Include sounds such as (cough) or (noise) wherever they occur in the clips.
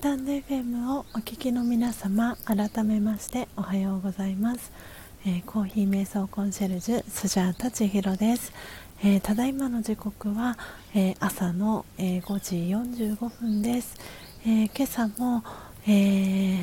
スタンド FM をお聞きの皆様改めましておはようございます、えー、コーヒー瞑想コンシェルジュスジャータ千尋です、えー、ただいまの時刻は、え朝の、え5時45分です、え今朝も、え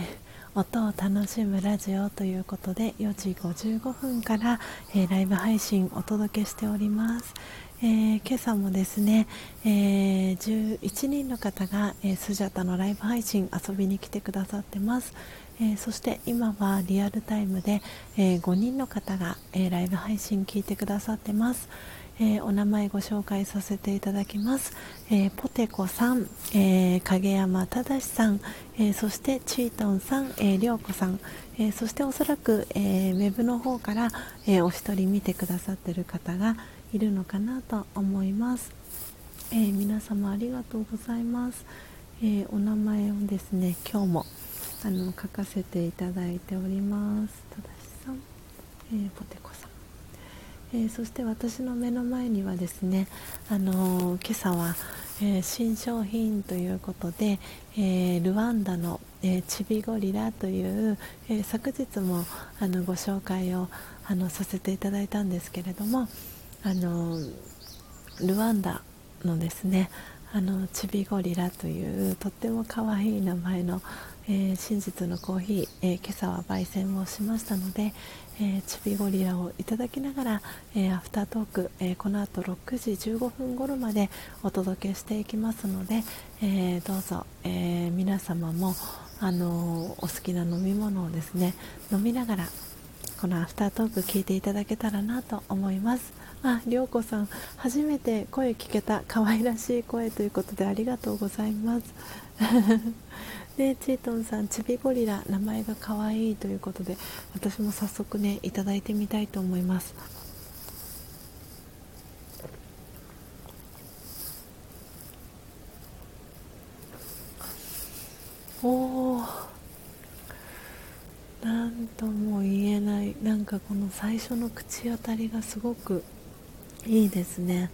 音を楽しむラジオということで4時55分から、えライブ配信お届けしております、えー、今朝もですね、えー、11人の方が、えー、スジャタのライブ配信遊びに来てくださってます、えー、そして今はリアルタイムで、え5人の方が、えライブ配信聞いてくださってます、えお名前ご紹介させていただきます、えポテコさん、え影山正さん、えそしてチートンさん、えー、りょうこさん、えそしておそらく、えウェブの方から、えお一人見てくださってる方が、いるのかなと思います、えー、皆様ありがとうございます、えー、お名前をですね今日もあの書かせていただいております。ただしさん、えー、ポテコさん。えー、そして私の目の前にはですね、あのー、今朝は、えー、新商品ということで、えルワンダの、えチビゴリラという、え昨日もあのご紹介をあのさせていただいたんですけれども、あのルワンダのですねあのチビゴリラというとっても可愛い名前の、えー、真実のコーヒー、えー、今朝は焙煎をしましたので、えー、チビゴリラをいただきながら、えアフタートーク、えこの後6時15分頃までお届けしていきますので、えどうぞ、え皆様もあのお好きな飲み物をですね飲みながらこのアフタートーク聞いていただけたらなと思います。あ、りょうこさん初めて声聞けた可愛らしい声ということでありがとうございます。(laughs) でチートンさんちびゴリラ名前が可愛いということで私も早速ねいただいてみたいと思います。おー何とも言えないなんかこの最初の口当たりがすごくいいですね。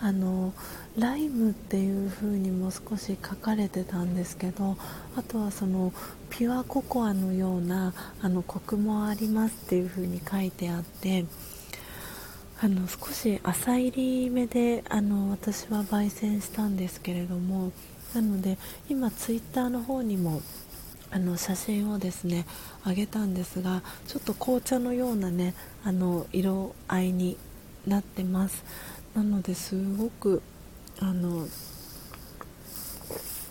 あのライムっていう風にも少し書かれてたんですけどあとはそのピュアココアのようなあのコクもありますっていう風に書いてあってあの少し浅入り目であの私は焙煎したんですけれどもなので今ツイッターの方にもあの写真をですねあげたんですがちょっと紅茶のようなねあの色合いになってます。なのですごくあの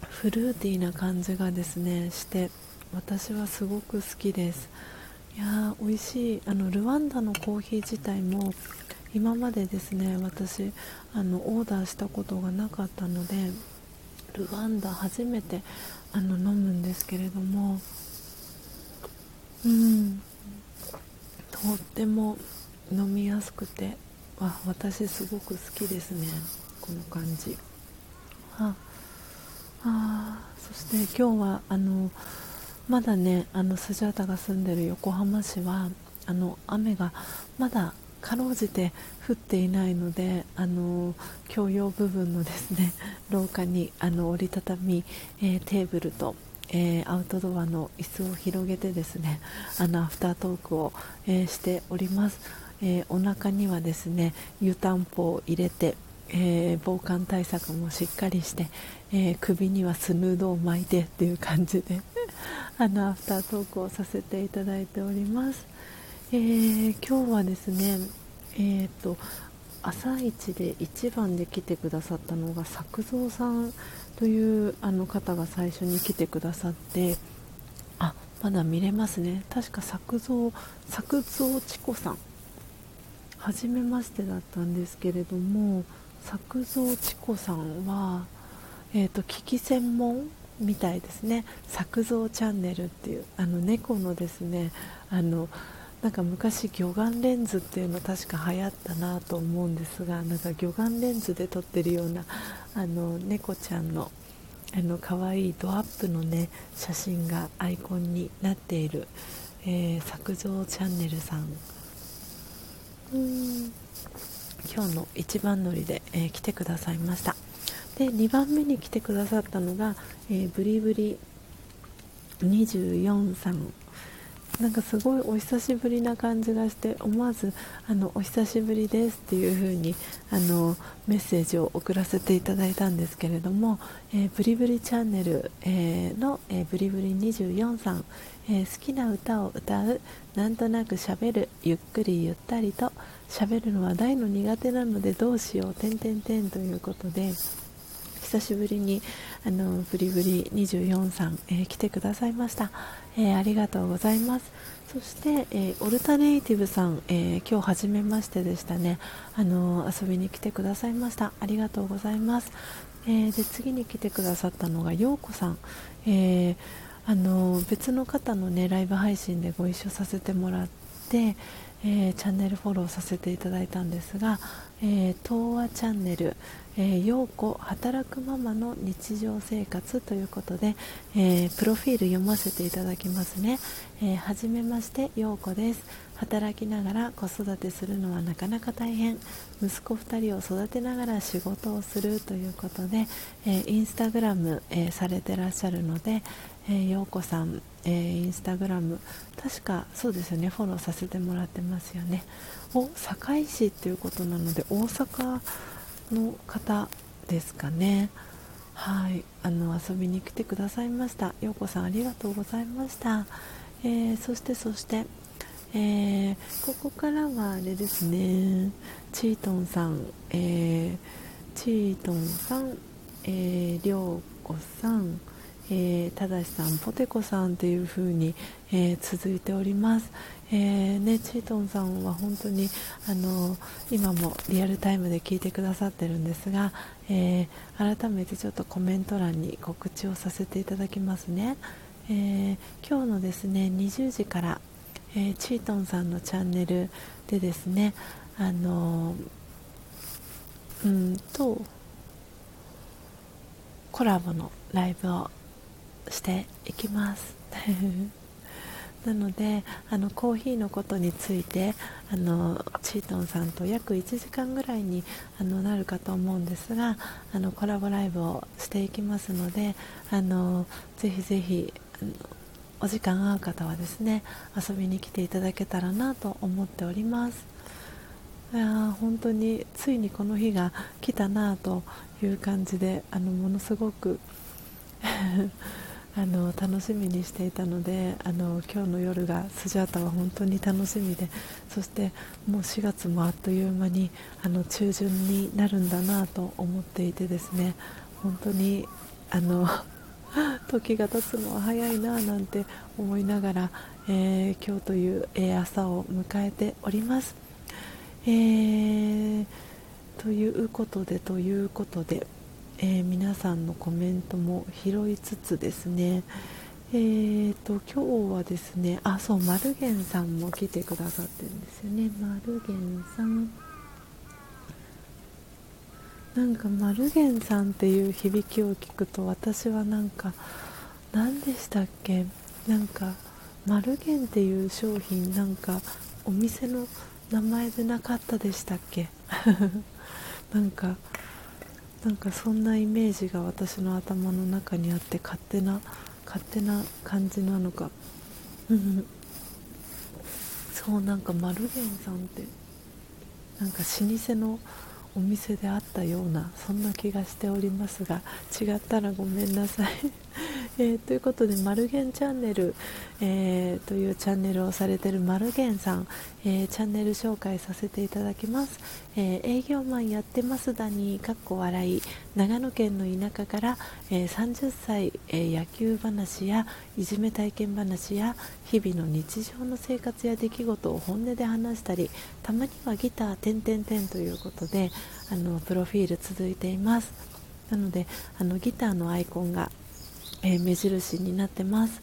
フルーティーな感じがですねして私はすごく好きです。いやー美味しい。あのルワンダのコーヒー自体も今までですね私あのオーダーしたことがなかったのでルワンダ初めてあの飲むんですけれどもうんとっても飲みやすくてあ私すごく好きですね。この感じ。ああそして今日はあのまだねあのスジャータが住んでる横浜市はあの雨がまだかろうじて降っていないのであの共用部分のですね (laughs) 廊下にあの折りたたみ、えー、テーブルと、えー、アウトドアの椅子を広げてですねあのアフタートークを、えー、しております、えお腹にはですね湯たんぽを入れてえー、防寒対策もしっかりして、えー、首にはスヌードを巻いてっていう感じで (laughs) あのアフタートークをさせていただいております。えー、今日はですね、えーと、朝一で1番で来てくださったのが作蔵さんというあの方が最初に来てくださってあまだ見れますね確か作蔵作蔵千子さん初めましてだったんですけれども作蔵千子さんは、えーと、と聞き専門みたいですね。作蔵チャンネルっていうあの猫のですねあのなんか昔魚眼レンズっていうの確か流行ったなと思うんですがなんか魚眼レンズで撮ってるようなあの猫ちゃんのあの可愛いドアップのね写真がアイコンになっている、えー、作造チャンネルさん今日の一番乗りで、えー、来てくださいました。で2番目に来てくださったのが、えー、ブリブリ24さんなんかすごいお久しぶりな感じがして思わずあのお久しぶりですっていう風にあのメッセージを送らせていただいたんですけれども、えー、ブリブリチャンネル、えー、の、えー、ブリブリ24さん、え好きな歌を歌うなんとなくしゃべるゆっくりゆったりとしゃべるのは大の苦手なのでどうしようてんてんてんということで久しぶりにあのブリブリ24さん、えー、来てくださいました、えー、ありがとうございます。そして、えー、オルタネイティブさん、え今日初めましてでしたね。あの遊びに来てくださいました。ありがとうございます、えで次に来てくださったのがようこさん、えあの別の方のねライブ配信でご一緒させてもらって、えチャンネルフォローさせていただいたんですが、え東和チャンネル、えー、陽子働くママの日常生活ということで、えー、プロフィール読ませていただきますね、えー、はじめまして陽子です。働きながら子育てするのはなかなか大変。息子2人を育てながら仕事をするということで、えインスタグラム、えされてらっしゃるので、え陽子さん、えインスタグラム確かそうですよねフォローさせてもらってますよね。お堺市っていうことなので大阪の方ですかね。はいあの遊びに来てくださいました。ようこさんありがとうございました、えー、そしてそしてえ、ここからはあれですね。チートンさん、えー、チートンさん、えー、りょうこさん、えー、ただしさん、ポテコさんという風に、えー、続いております、えー、ね、チートンさんは本当にあの今もリアルタイムで聞いてくださってるんですが、えー、改めてちょっとコメント欄に告知をさせていただきますね、えー、今日のですね20時から、えチートンさんのチャンネルでですねあのうんとコラボのライブをしていきます。(laughs) なのであのコーヒーのことについてあのチートンさんと約1時間ぐらいにあのなるかと思うんですがあのコラボライブをしていきますのであのぜひぜひあのお時間合う方はですね遊びに来ていただけたらなと思っております。いや本当についにこの日が来たなという感じであのものすごく (laughs) あの楽しみにしていたのであの今日の夜がスジャータは本当に楽しみでそしてもう4月もあっという間にあの中旬になるんだなと思っていてですね本当にあの (laughs) 時が経つのは早いななんて思いながら、えー、今日という、朝を迎えております。えー、ということでということで。えー、皆さんのコメントも拾いつつですね。えーと今日はですねあそうマルゲンさんも来てくださってるんですよね。マルゲンさん。なんかマルゲンさんっていう響きを聞くと私はなんか何でしたっけ？なんかマルゲンっていう商品なんかお店の名前でなかったでしたっけ？(laughs) なんかなんかそんなイメージが私の頭の中にあって勝手な勝手な感じなのか。そうなんかマルゲンさんってなんか老舗のお店であったようなそんな気がしておりますが違ったらごめんなさい。(laughs) えー、ということで、マルゲンチャンネル、えー、というチャンネルをされているマルゲンさん、えー、チャンネル紹介させていただきます。え営業マンやってますだに、かっこ笑い、長野県の田舎から、え30歳、え野球話やいじめ体験話や日々の日常の生活や出来事を本音で話したり、たまにはギター、てんてんてんということで、あのプロフィール続いています。なのであのギターのアイコンがえー、目印になってます。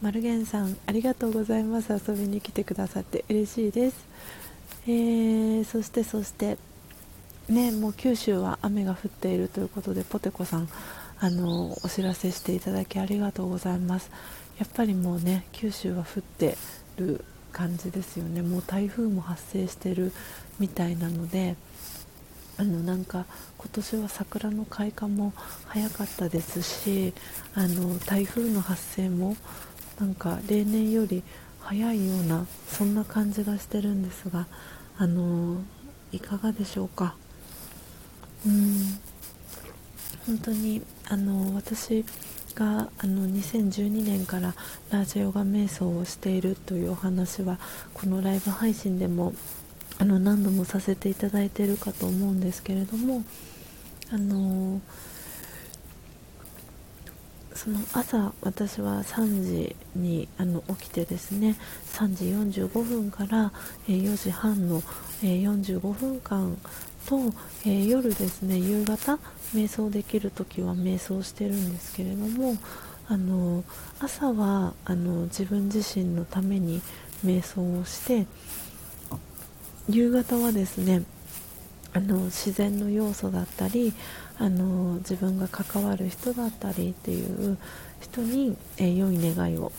マルゲンさんありがとうございます。遊びに来てくださって嬉しいです、えー、そしてそしてねもう九州は雨が降っているということでポテコさんあのお知らせしていただきありがとうございます。やっぱりもうね九州は降ってる感じですよね。もう台風も発生してるみたいなのであのなんか今年は桜の開花も早かったですしあの台風の発生もなんか例年より早いようなそんな感じがしてるんですがあのいかがでしょうか？うん。本当にあの私があの2012年からラジオガ瞑想をしているというお話はこのライブ配信でもあの何度もさせていただいているかと思うんですけれどもあのその朝私は3時にあの起きてですね3時45分から、え4時半の、え45分間と、え夜ですね夕方瞑想できる時は瞑想してるんですけれどもあの朝はあの自分自身のために瞑想をして夕方はですねあの自然の要素だったりあの自分が関わる人だったりっていう人に、え、良い願いを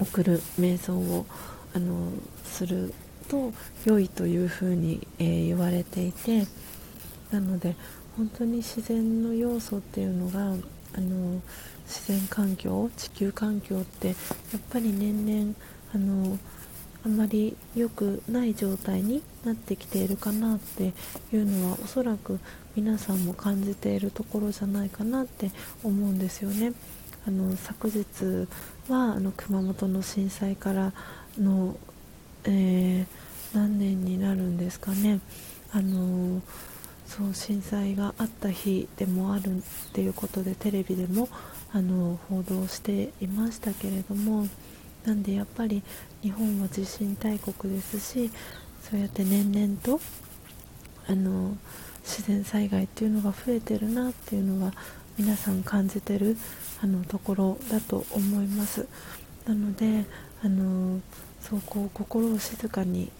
送る瞑想をあのすると良いというふうに、えー、言われていてなので本当に自然の要素っていうのがあの自然環境地球環境ってやっぱり年々あのあまり良くない状態になってきているかなっていうのはおそらく皆さんも感じているところじゃないかなって思うんですよね。あの昨日はあの熊本の震災からの、えー、何年になるんですかね。あのそう震災があった日でもあるっていうことでテレビでもあの報道していましたけれどもなんでやっぱり日本は地震大国ですしそうやって年々とあの自然災害っていうのが増えてるなっていうのは皆さん感じてるあのところだと思います。なのであのそうこう心を静かに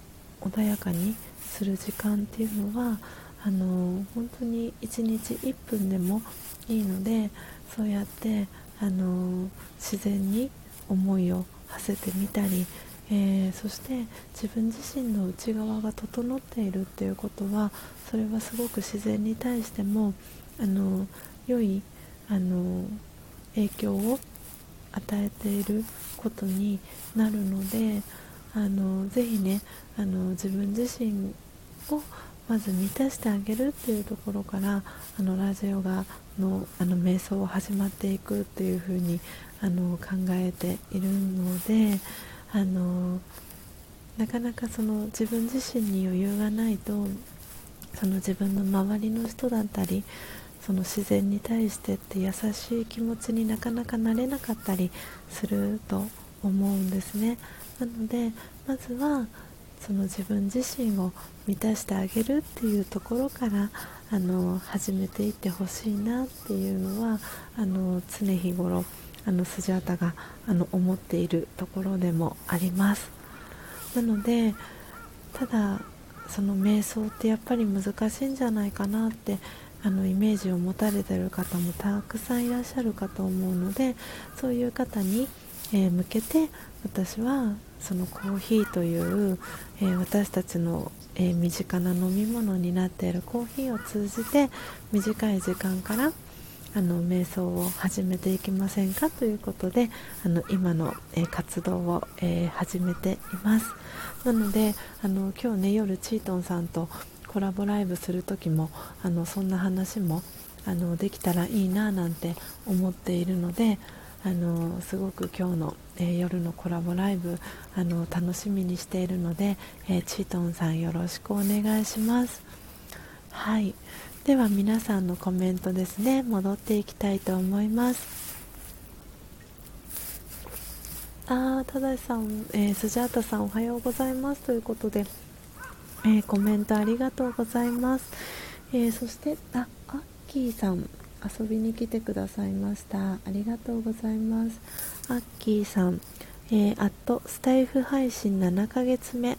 穏やかにする時間っていうのはあの本当に1日1分でもいいのでそうやってあの自然に思いを馳せてみたり、えー、そして自分自身の内側が整っているっていうことはそれはすごく自然に対してもあの良いあの影響を与えていることになるのであのぜひねあの自分自身をまず満たしてあげるっていうところからあのラジオがのあの瞑想を始まっていくっていう風にあに考えているのであのなかなかその自分自身に余裕がないとその自分の周りの人だったりその自然に対してって優しい気持ちになかなかなれなかったりすると思うんですね。なのでまずはその自分自身を満たしてあげるっていうところからあの始めていってほしいなっていうのはあの常日頃あのスジャータがあの思っているところでもあります。なのでただその瞑想ってやっぱり難しいんじゃないかなってあのイメージを持たれてる方もたくさんいらっしゃるかと思うのでそういう方に、えー、向けて私はそのコーヒーという、えー、私たちの、えー、身近な飲み物になっているコーヒーを通じて短い時間からあの瞑想を始めていきませんかということであの今の、えー、活動を、えー、始めています。なのであの今日ね夜チートンさんとコラボライブする時もあのそんな話もあのできたらいいななんて思っているのであのすごく今日の、えー、夜のコラボライブあの楽しみにしているので、えー、チートンさんよろしくお願いします。はい。では皆さんのコメントですね。戻っていきたいと思います。あーただしさん、えー、スジャータさんおはようございます。ということで、えー、コメントありがとうございます、えー、そしてあアッキーさん遊びに来てくださいました。ありがとうございます。アッキーさん、えー、あとスタイフ配信7ヶ月目、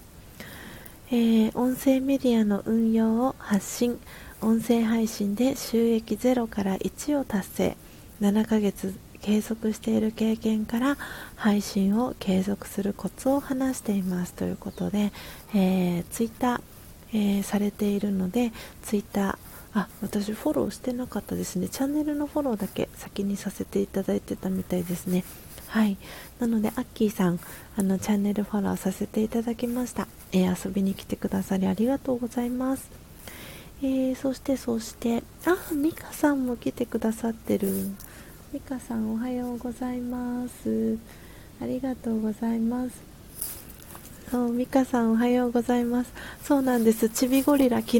えー、音声メディアの運用を発信。音声配信で収益0から1を達成。7ヶ月継続している経験から配信を継続するコツを話していますということで、えー、Twitter えー、されているので Twitter あ私フォローしてなかったですね。チャンネルのフォローだけ先にさせていただいてたみたいですね。はい。なのでアッキーさんあのチャンネルフォローさせていただきました、えー、遊びに来てくださりありがとうございます。えー、そしてそしてあミカさんも来てくださってる。ミカさんおはようございます。ありがとうございます。そうミカさんおはようございます。そうなんです。ちびゴリラ昨日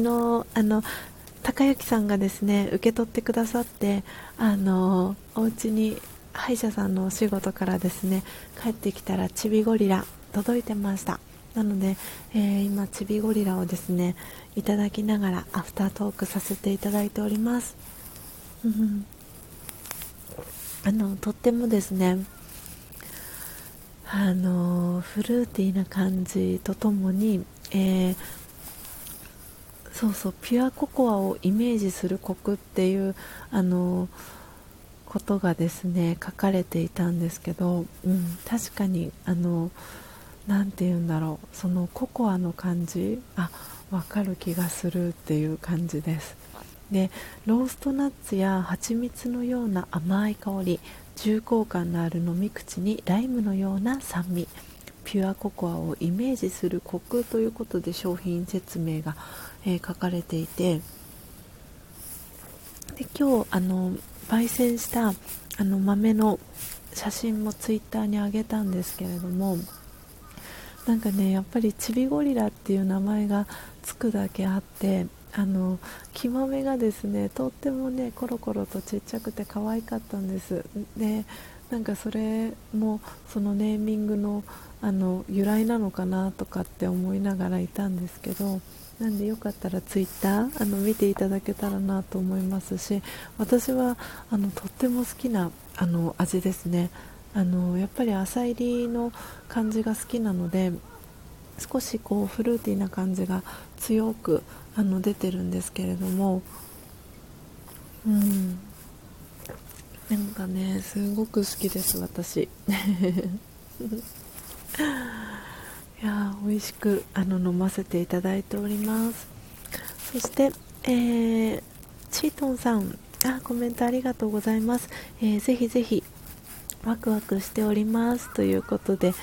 あの高之さんがですね受け取ってくださってあのお家に歯医者さんのお仕事からですね帰ってきたらちびゴリラ届いてました。なので、えー、今ちびゴリラをですねいただきながらアフタートークさせていただいております。(laughs) あのとってもですねあのフルーティーな感じとともに、えー、そうそうピュアココアをイメージするコクっていうあのことがですね書かれていたんですけど、うん、確かにあの何て言うんだろう。そのココアの感じ。あ分かる気がするっていう感じです。でローストナッツや蜂蜜のような甘い香り。重厚感のある飲み口にライムのような酸味。ピュアココアをイメージするコクということで商品説明がえー、書かれていて。で今日あの焙煎したあの豆の写真もツイッターに上げたんですけれどもなんかねやっぱりチビゴリラっていう名前がつくだけあってあの木豆がですねとってもねコロコロとちっちゃくて可愛かったんです。でなんかそれもそのネーミングのあの由来なのかなとかって思いながらいたんですけどなんでよかったらツイッターあの見ていただけたらなと思いますし私はあのとっても好きなあの味ですね。あのやっぱり朝入りの感じが好きなので少しこうフルーティーな感じが強くあの出てるんですけれどもうん。なんかねすごく好きです私。(laughs) いや美味しくあの飲ませていただいております。そして、えー、チートンさん。あコメントありがとうございます、えー、ぜひぜひワクワクしておりますということで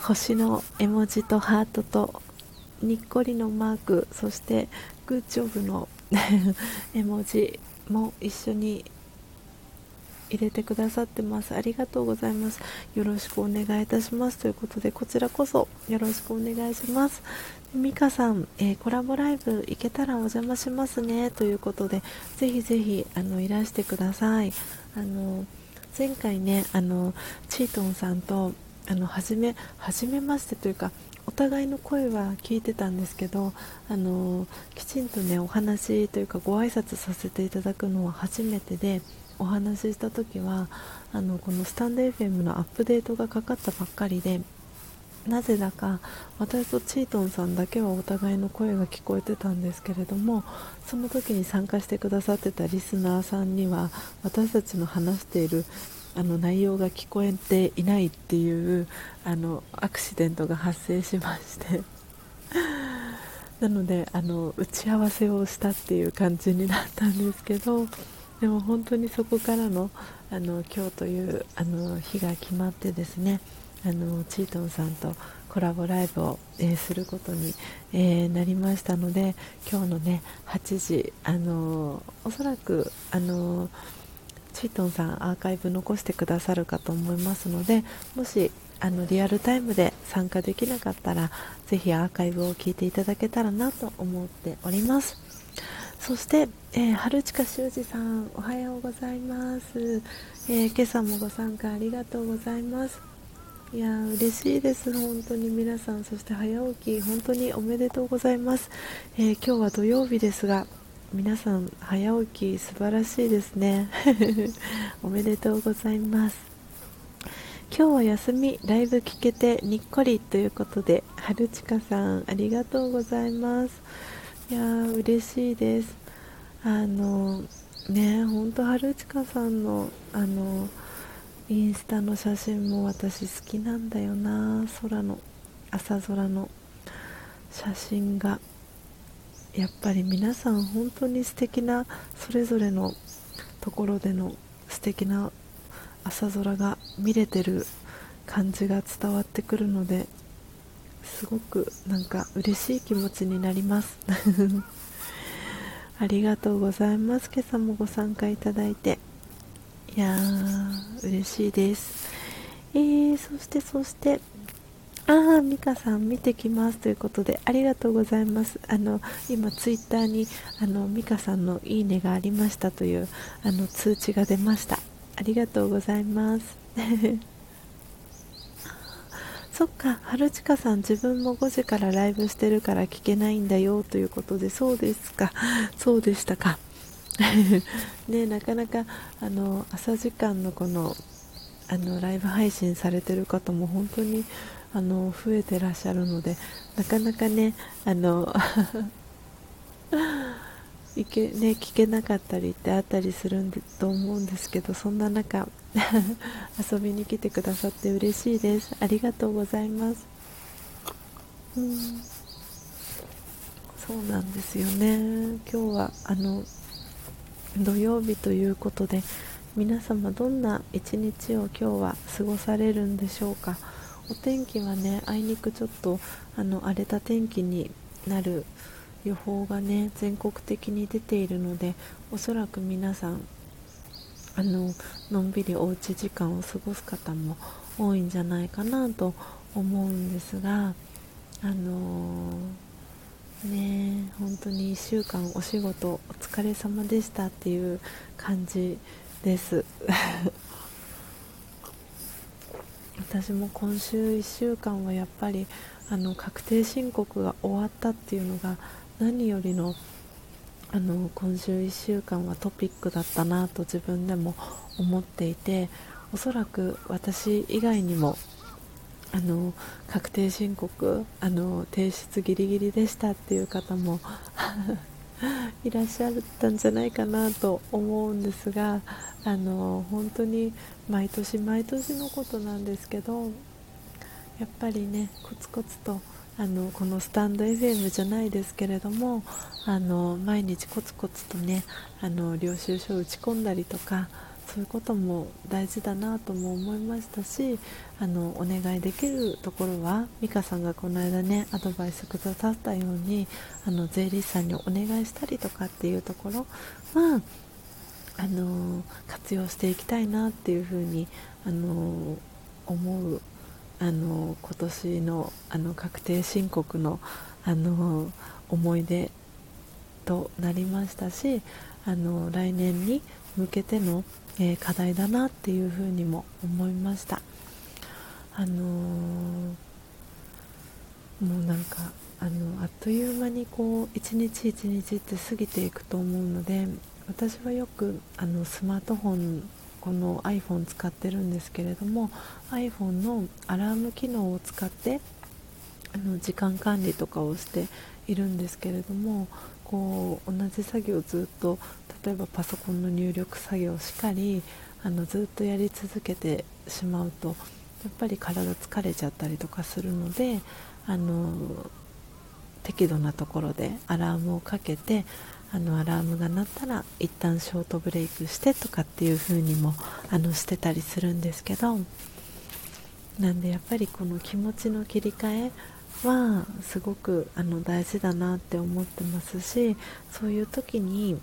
星の絵文字とハートとにっこりのマークそしてグッジョブの (laughs) 絵文字も一緒に入れてくださってます。ありがとうございます。よろしくお願いいたしますということでこちらこそよろしくお願いします。ミカさん、えー、コラボライブ行けたらお邪魔しますねということでぜひぜひあのいらしてください。あの前回ねあのチートンさんとあの初め初めましてというかお互いの声は聞いてたんですけどあのきちんとねお話というかご挨拶させていただくのは初めてでお話しした時はあのこのスタンド FM のアップデートがかかったばっかりでなぜだか私とチートンさんだけはお互いの声が聞こえてたんですけれどもその時に参加してくださってたリスナーさんには私たちの話しているあの内容が聞こえていないっていうあのアクシデントが発生しまして。(laughs) なのであの打ち合わせをしたっていう感じになったんですけどでも本当にそこからのあの今日というあの日が決まってですねあのチートンさんとコラボライブを、えー、することに、えー、なりましたので今日のね8時あのおそらくあのチートンさんアーカイブ残してくださるかと思いますのでもしあのリアルタイムで参加できなかったらぜひアーカイブを聞いていただけたらなと思っております。そして、えー、春近修二さんおはようございます、えー、今朝もご参加ありがとうございます。いや嬉しいです本当に皆さん。そして早起き本当におめでとうございます、えー、今日は土曜日ですが皆さん早起き素晴らしいですね。(laughs) おめでとうございます。今日は休みライブ聞けてにっこりということで春近さんありがとうございます。いやー嬉しいです。あのね本当春近さんのあのインスタの写真も私好きなんだよな。空の朝空の。写真がやっぱり皆さん本当に素敵なそれぞれのところでの素敵な朝空が見れてる感じが伝わってくるのですごくなんか嬉しい気持ちになります。(laughs) ありがとうございます。今朝もご参加いただいて。やー嬉しいですえー、そしてそしてああ、美香さん見てきますということでありがとうございます。あの今ツイッターにあの美香さんのいいねがありましたというあの通知が出ました。ありがとうございます。(laughs) そっか、春近さん自分も5時からライブしてるから聞けないんだよということでそうですか、そうでしたか。ねなかなかあの朝時間のこのあのライブ配信されてる方も本当にあの増えてらっしゃるのでなかなかねあの (laughs) いけね聞けなかったりってあったりするんでと思うんですけどそんな中 (laughs) 遊びに来てくださって嬉しいです。ありがとうございます。うん。そうなんですよね。今日はあの土曜日ということで皆様どんな一日を今日は過ごされるんでしょうか？お天気はねあいにくちょっとあの荒れた天気になる予報がね全国的に出ているのでおそらく皆さんあののんびりおうち時間を過ごす方も多いんじゃないかなと思うんですがあのー、ね本当に1週間お仕事お疲れ様でしたっていう感じです。(laughs) 私も今週1週間はやっぱりあの確定申告が終わったっていうのが何よりのあの今週1週間はトピックだったなと自分でも思っていておそらく私以外にもあの確定申告あの提出ギリギリでしたっていう方も (laughs) いらっしゃったんじゃないかなと思うんですがあの本当に毎年毎年のことなんですけどやっぱりねコツコツとあのこのスタンド FM じゃないですけれどもあの毎日コツコツとねあの領収書を打ち込んだりとかそういうことも大事だなとも思いましたしあのお願いできるところは美香さんがこの間ねアドバイスくださったようにあの税理士さんにお願いしたりとかっていうところはあの活用していきたいなっていうふうにあの思うあの今年のあの確定申告のあの思い出となりましたしあの来年に向けての、えー、課題だなっていうふうにも思いました。あのー、もうなんかあのあっという間にこう一日一日って過ぎていくと思うので私はよくあのスマートフォンこの iPhone 使ってるんですけれども iPhone のアラーム機能を使ってあの時間管理とかをしているんですけれどもこう同じ作業をずっと例えばパソコンの入力作業をしっかりあのずっとやり続けてしまうとやっぱり体疲れちゃったりとかするのであの適度なところでアラームをかけてあのアラームが鳴ったら一旦ショートブレイクしてとかっていう風にもあのしてたりするんですけどなんでやっぱりこの気持ちの切り替えはすごくあの大事だなって思ってますしそういう時に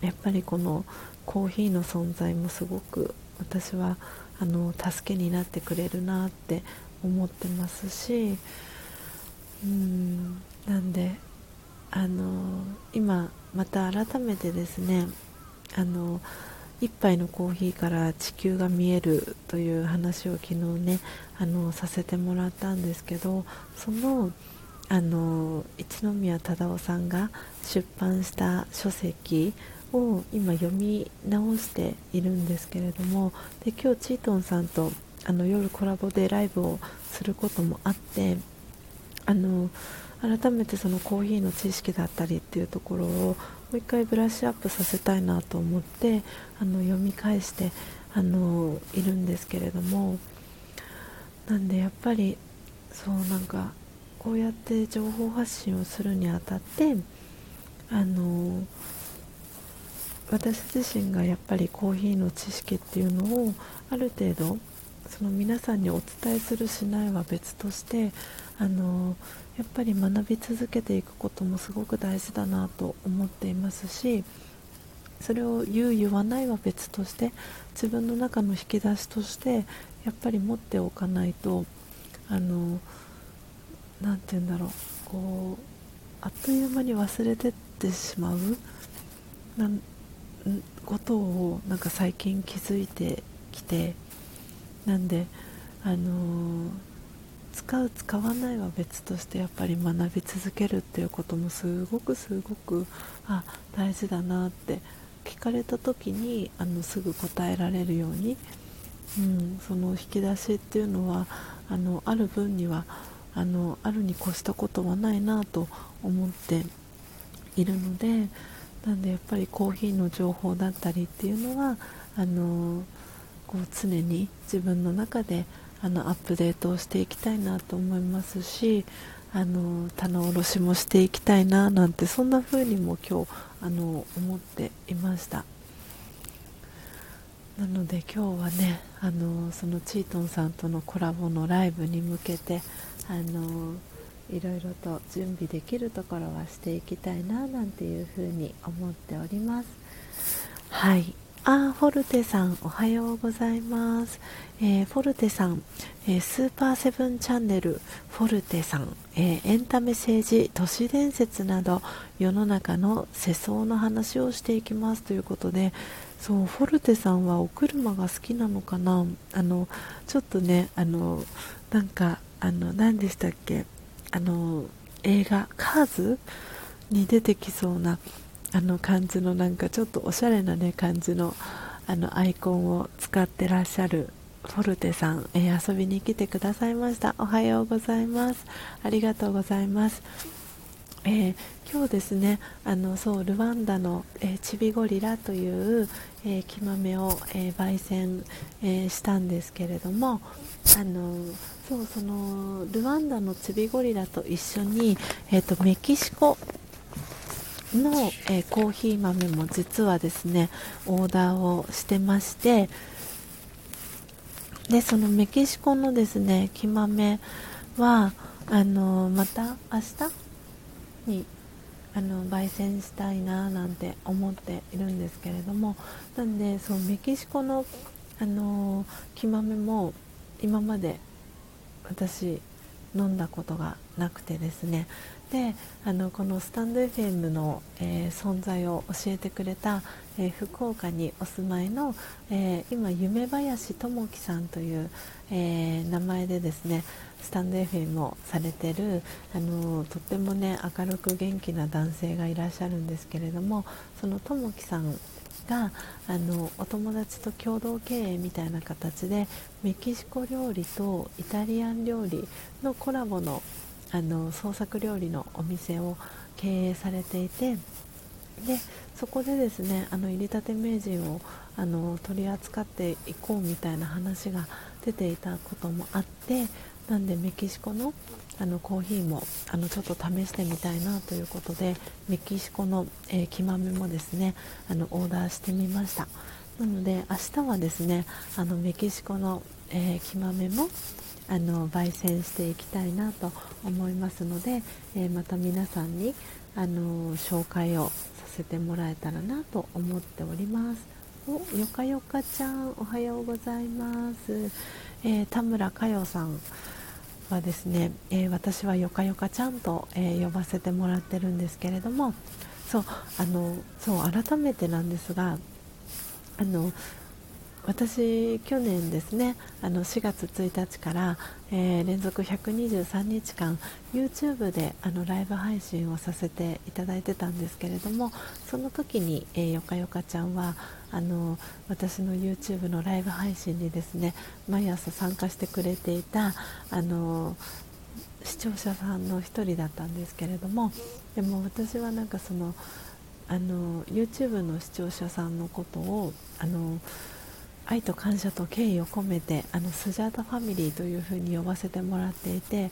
やっぱりこのコーヒーの存在もすごく私はあの助けになってくれるなって思ってますしうんなんであの今また改めてですねあの1杯のコーヒーから地球が見えるという話を昨日ねあのさせてもらったんですけどそのあの一宮忠夫さんが出版した書籍を今読み直しているんですけれどもで今日チートンさんとあの夜コラボでライブをすることもあってあの改めてそのコーヒーの知識だったりっていうところをう一回ブラッシュアップさせたいなと思ってあの読み返してあのいるんですけれどもなんでやっぱりそうなんかこうやって情報発信をするにあたってあの私自身がやっぱりコーヒーの知識っていうのをある程度その皆さんにお伝えするしないは別としてあのやっぱり学び続けていくこともすごく大事だなと思っていますしそれを言う言わないは別として自分の中の引き出しとしてやっぱり持っておかないとあの何て言うんだろうこうあっという間に忘れてってしまうなんことをなんか最近気づいてきてなんであのー、使う使わないは別としてやっぱり学び続けるっていうこともすごくすごくあ大事だなって聞かれた時にあのすぐ答えられるように、うん、その引き出しっていうのはあのある分にはあのあるに越したことはないなと思っているのでなんでやっぱりコーヒーの情報だったりっていうのはあのこう常に自分の中であのアップデートをしていきたいなと思いますしあの棚卸しもしていきたいななんてそんな風にも今日あの思っていました。なので今日はねあのそのチートンさんとのコラボのライブに向けてあのいろいろと準備できるところはしていきたいななんていうふうに思っております。はい。あフォルテさんおはようございます、えー、フォルテさん、えー、スーパーセブンチャンネルフォルテさん、えー、エンタメ政治都市伝説など世の中の世相の話をしていきます。ということでそうフォルテさんはお車が好きなのかな？あのちょっとねあのなんかあの何でしたっけ？あの映画「カーズ」に出てきそうなあの感じのなんかちょっとおしゃれなね感じのあのアイコンを使ってらっしゃるフォルテさん、えー、遊びに来てくださいました。おはようございます。ありがとうございます。えー、今日ですねあのそうルワンダの、えー、チビゴリラという、えー、木豆を、え焙煎、えしたんですけれどもあのそうそのルワンダのチビゴリラと一緒に、えーと、メキシコの、えコーヒー豆も実はですねオーダーをしてましてでそのメキシコのですね木豆はあのまた明日にあの焙煎したいななんて思っているんですけれどもなんでそうメキシコのあの木豆も今まで私飲んだことがなくてですねであのこのスタンド FM の、えー、存在を教えてくれた、えー、福岡にお住まいの、えー、今夢林智樹さんという、え名前でですねスタンド FM をされてるあのとってもね明るく元気な男性がいらっしゃるんですけれどもその智樹さんがあのお友達と共同経営みたいな形でメキシコ料理とイタリアン料理のコラボのあの創作料理のお店を経営されていてでそこでですねあの入りたて名人をあの取り扱っていこうみたいな話が出ていたこともあってなんでメキシコのあのコーヒーもあのちょっと試してみたいなということでメキシコの、えー、木豆もですねあのオーダーしてみました。なので明日はですねあのメキシコの、えー、木豆もあの焙煎していきたいなと思いますので、えー、また皆さんにあの紹介をさせてもらえたらなと思っております。およかよかちゃんおはようございます、えー、田村佳代さんはですね、えー、私はよかよかちゃんと、えー、呼ばせてもらってるんですけれどもそうあのそう改めてなんですがあの私、去年ですねあの4月1日から、えー、連続123日間 YouTube であのライブ配信をさせていただいてたんですけれどもその時に、えー、よかよかちゃんはあの私の YouTube のライブ配信にですね毎朝参加してくれていたあの視聴者さんの1人だったんですけれどもでも私はなんかそのあの YouTube の視聴者さんのことをあの愛と感謝と敬意を込めてあのスジャータファミリーというふうに呼ばせてもらっていて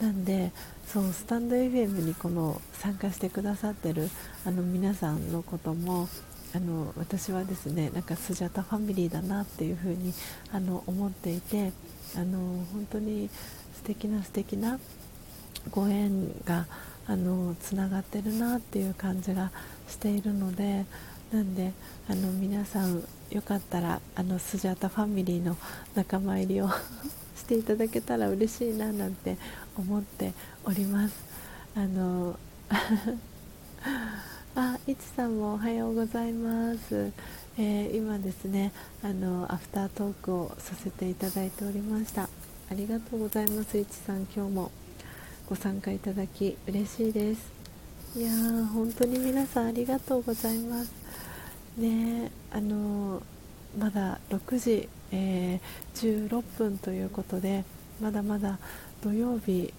なんでそうスタンド FM にこの参加してくださってるあの皆さんのこともあの私はですねなんかスジャタファミリーだなっていうふうにあの思っていてあの本当に素敵な素敵なご縁があのつながってるなっていう感じがしているのでなんであの皆さんよかったらあのスジャタファミリーの仲間入りを (laughs) していただけたら嬉しいななんて思っております。あの (laughs) あいちさんもおはようございます、えー、今ですねあのアフタートークをさせていただいておりました。ありがとうございますいちさん今日も。ご参加いただき嬉しいです。いやー本当に皆さんありがとうございます。ねあのまだ6時えー、16分ということでまだまだ土曜日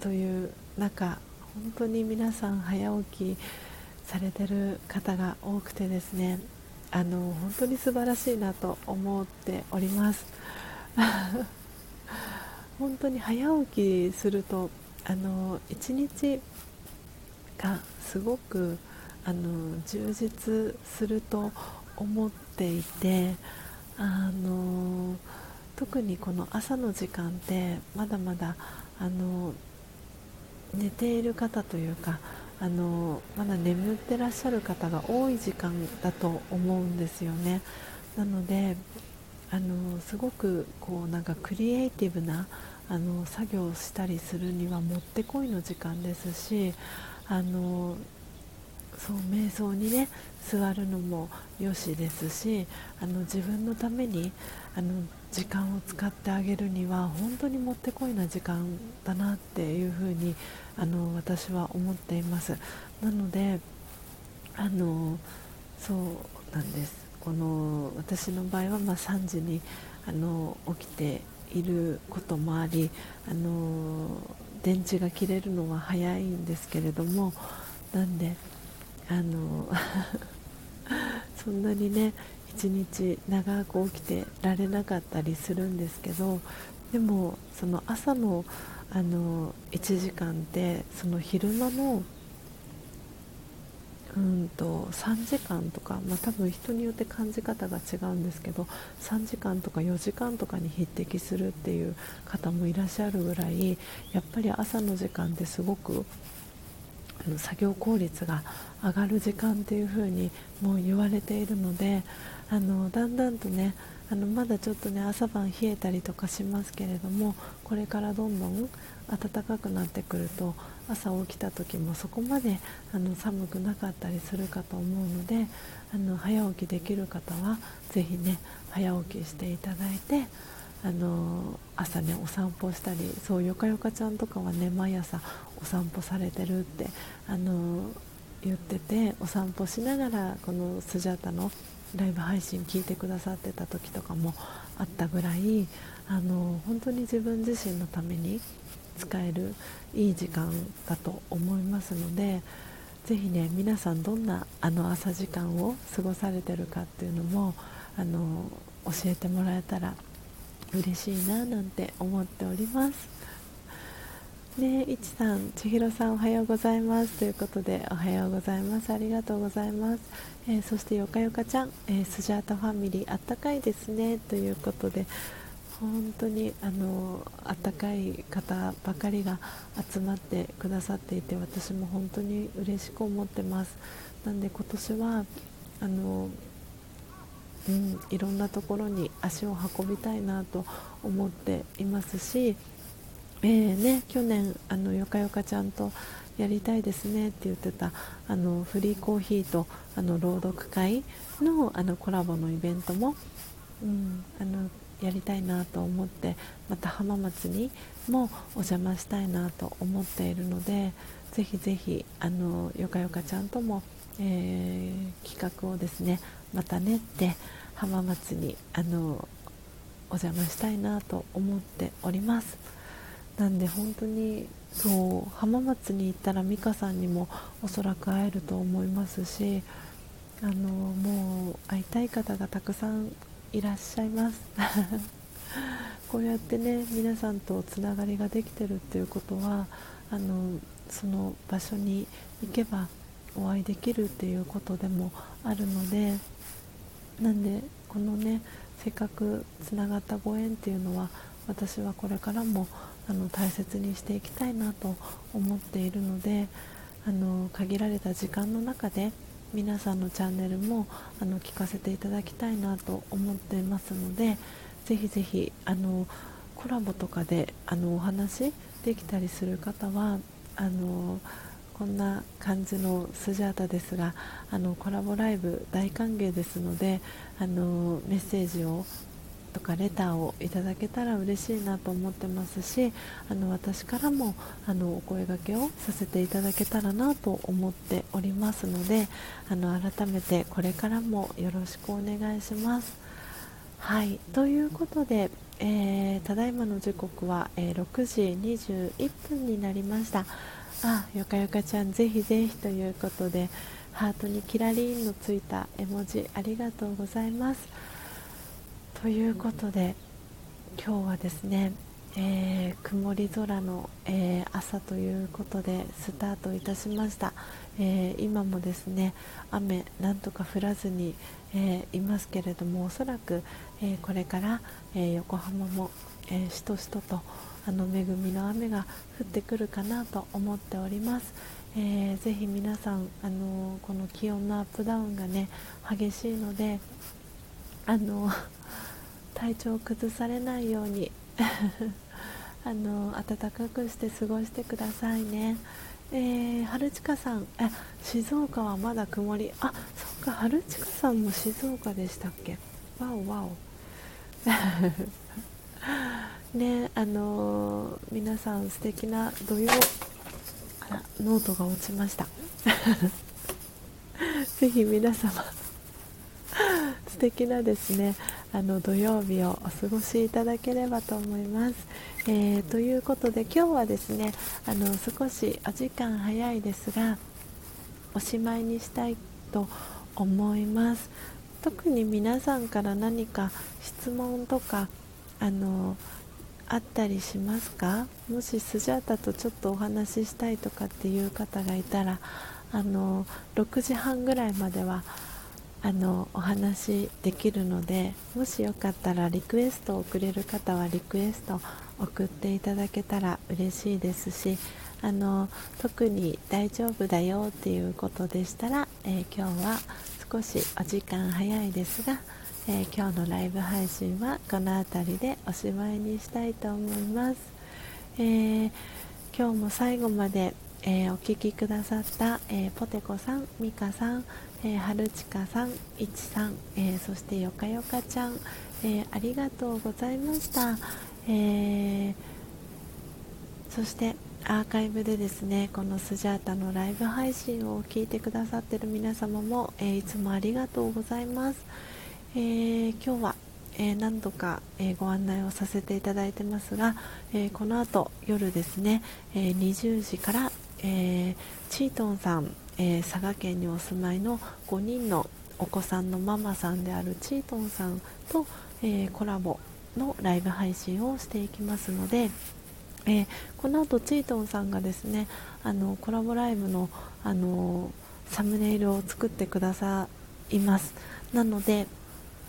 という中本当に皆さん早起きされてる方が多くてですねあの本当に素晴らしいなと思っております。(laughs) 本当に早起きするとあの一日がすごくあの充実すると思っていてあの特にこの朝の時間ってまだまだあの寝ている方というかあのまだ眠ってらっしゃる方が多い時間だと思うんですよね。なのであのすごくこうなんかクリエイティブなあの作業をしたりするにはもってこいの時間ですしあのそう瞑想にね座るのもよしですしあの自分のためにあの時間を使ってあげるには本当にもってこいな時間だなっていうふうにあの私は思っています。なのであのそうなんです。この私の場合はま3時にあの起きていることもありあの電池が切れるのは早いんですけれどもなんであの (laughs) そんなにね一日長く起きてられなかったりするんですけどでもその朝のあの1時間ってその昼間のうんと3時間とか、まあ、多分人によって感じ方が違うんですけど3時間とか4時間とかに匹敵するっていう方もいらっしゃるぐらいやっぱり朝の時間ってすごくあの作業効率が上がる時間っていう風にもう言われているのであのだんだんとねあのまだちょっとね朝晩冷えたりとかしますけれどもこれからどんどん暖かくなってくると朝起きた時もそこまであの寒くなかったりするかと思うのであの早起きできる方は是非ね早起きしていただいてあの朝ねお散歩したりそうよかよかちゃんとかはね毎朝お散歩されてるってあの言っててお散歩しながらこのスジャータのライブ配信聞いてくださってた時とかもあったぐらいあの本当に自分自身のために使えるいい時間だと思いますのでぜひね皆さんどんなあの朝時間を過ごされてるかっていうのもあの教えてもらえたら嬉しいななんて思っております。ねいちさん千尋さんおはようございます。ということでおはようございます。ありがとうございます、えー、そしてよかよかちゃん、えー、スジャータファミリーあったかいですね。ということで本当にあのあったかい方ばかりが集まってくださっていて私も本当に嬉しく思ってます。なんで今年はあのうん、いろんなところに足を運びたいなと思っていますし、えーね、去年あのよかよかちゃんとやりたいですねって言ってたあのフリーコーヒーとあの朗読会のあのコラボのイベントも、うん、あのやりたいなと思ってまた浜松にもお邪魔したいなと思っているのでぜひぜひあのよかよかちゃんとも、えー、企画をですねまた練って浜松にあのお邪魔したいなと思っております。なんで本当にそう浜松に行ったら美香さんにもおそらく会えると思いますしあのもう会いたい方がたくさんいらっしゃいます。(laughs) こうやってね皆さんとつながりができてるっていうことはあのその場所に行けばお会いできるっていうことでもあるのでなんでこのねせっかくつながったご縁っていうのは私はこれからもあの大切にしていきたいなと思っているのであの限られた時間の中で皆さんのチャンネルもあの聞かせていただきたいなと思っていますのでぜひぜひあのコラボとかであのお話できたりする方はあのこんな感じのスジャータですがあのコラボライブ大歓迎ですのであのメッセージをとかレターをいただけたら嬉しいなと思ってますしあの私からもあのお声がけをさせていただけたらなと思っておりますのであの改めてこれからもよろしくお願いします。はい。ということで、えー、ただいまの時刻は、えー、6時21分になりました。あよかよかちゃんぜひぜひということでハートにキラリーンのついた絵文字ありがとうございます。ということで今日はですね、えー、曇り空の、えー、朝ということでスタートいたしました、えー、今もですね雨なんとか降らずに、えいますけれどもおそらく、えこれから、え横浜も、えしとしととあの恵みの雨が降ってくるかなと思っております、えー、ぜひ皆さん、あのこの気温のアップダウンがね激しいのであの体調を崩されないように (laughs) あの暖かくして過ごしてくださいね。えー、春近さんえ静岡はまだ曇り。あそっか春近さんも静岡でしたっけ？わおわお。(laughs) ねあのー、皆さん素敵な土曜あらノートが落ちました。(laughs) ぜひ皆様素敵なですねあの土曜日をお過ごしいただければと思います。えー、ということで今日はですねあの少しお時間早いですがおしまいにしたいと思います。特に皆さんから何か質問とかあのあったりしますか？もしスジャータとちょっとお話ししたいとかっていう方がいたらあの6時半ぐらいまではあのお話できるのでもしよかったらリクエストをくれる方はリクエスト送っていただけたら嬉しいですしあの特に大丈夫だよっていうことでしたら、えー、今日は少しお時間早いですが、えー、今日のライブ配信はこの辺りでおしまいにしたいと思います、えー、今日も最後までえ、お聴きくださった、え、ポテコさん、ミカさん、えー、はるちかさん、いちさん、えそしてよかよかちゃん、えありがとうございました、えそしてアーカイブでですねこのスジャータのライブ配信を聞いてくださっている皆様も、えいつもありがとうございます、え今日はえー、何度か、えー、ご案内をさせていただいてますが、えー、この後夜ですね、え20時から、え、チートンさん、えー、佐賀県にお住まいの5人のお子さんのママさんであるチートンさんと、えー、コラボのライブ配信をしていきますので、えこの後チートンさんがですねあのコラボライブのあのサムネイルを作ってくださいます。なので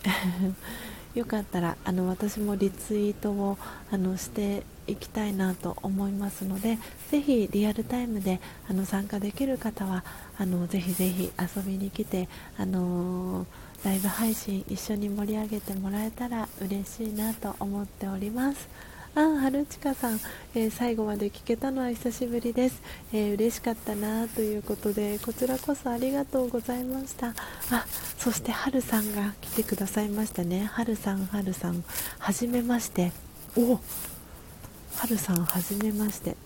(laughs) よかったらあの私もリツイートをあのしていきたいなと思いますのでぜひリアルタイムであの参加できる方はあのぜひぜひ遊びに来て、あのー、ライブ配信一緒に盛り上げてもらえたら嬉しいなと思っております。あ、はるちかさん、えー、最後まで聞けたのは久しぶりです。えー、嬉しかったなということで、こちらこそありがとうございました。あ、そしてはるさんが来てくださいましたね。はるさん、はるさん、はじめまして。おはるさん、はじめまして。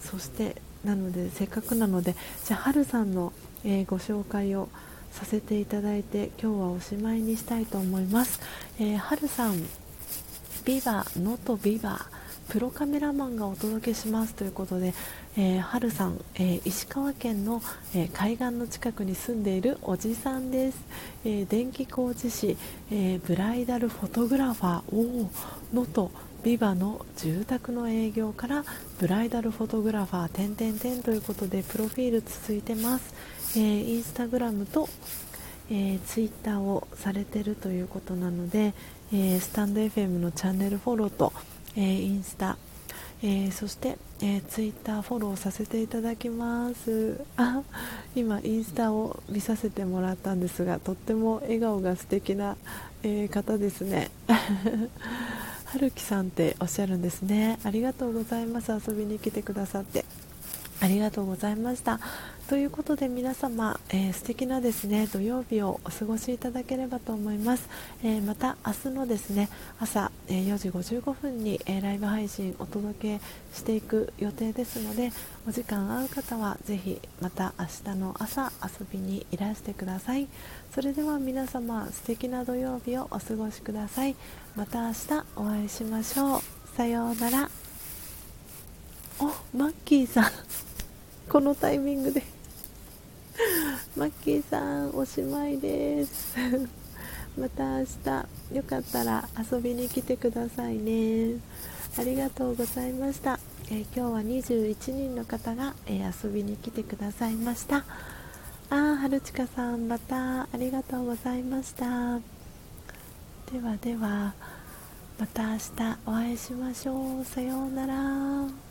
そしてなのでせっかくなのでじゃあはるさんの、えー、ご紹介をさせていただいて今日はおしまいにしたいと思います、えー、はるさんビバノートビバプロカメラマンがお届けします。ということで、えー、はるさん、えー、石川県の、えー、海岸の近くに住んでいるおじさんです、えー、電気工事士、えブライダルフォトグラファーお能登ビバの住宅の営業からブライダルフォトグラファー点々点ということでプロフィール続いてます、えー、インスタグラムと、えー、ツイッターをされてるということなので、えー、スタンド FM のチャンネルフォローと、え、インスタ、え、そして、えー、ツイッターフォローさせていただきます。(laughs) あ今インスタを見させてもらったんですがとっても笑顔が素敵な、え方ですね。(laughs) 春樹さんっておっしゃるんですね。ありがとうございます。遊びに来てくださって。ありがとうございました。ということで皆様、えー、素敵なですね土曜日をお過ごしいただければと思います、えー、また明日のですね朝、えー、4時55分に、えライブ配信お届けしていく予定ですのでお時間合う方はぜひまた明日の朝遊びにいらしてください。それでは皆様素敵な土曜日をお過ごしください。また明日お会いしましょう。さようなら。おマッキーさん。(laughs) このタイミングで。(laughs) マッキーさんおしまいです。(laughs) また明日よかったら遊びに来てくださいね。ありがとうございました、えー、今日は21人の方が、えー、遊びに来てくださいました。あーはるちかさんまたありがとうございました。ではではまた明日お会いしましょう。さようなら。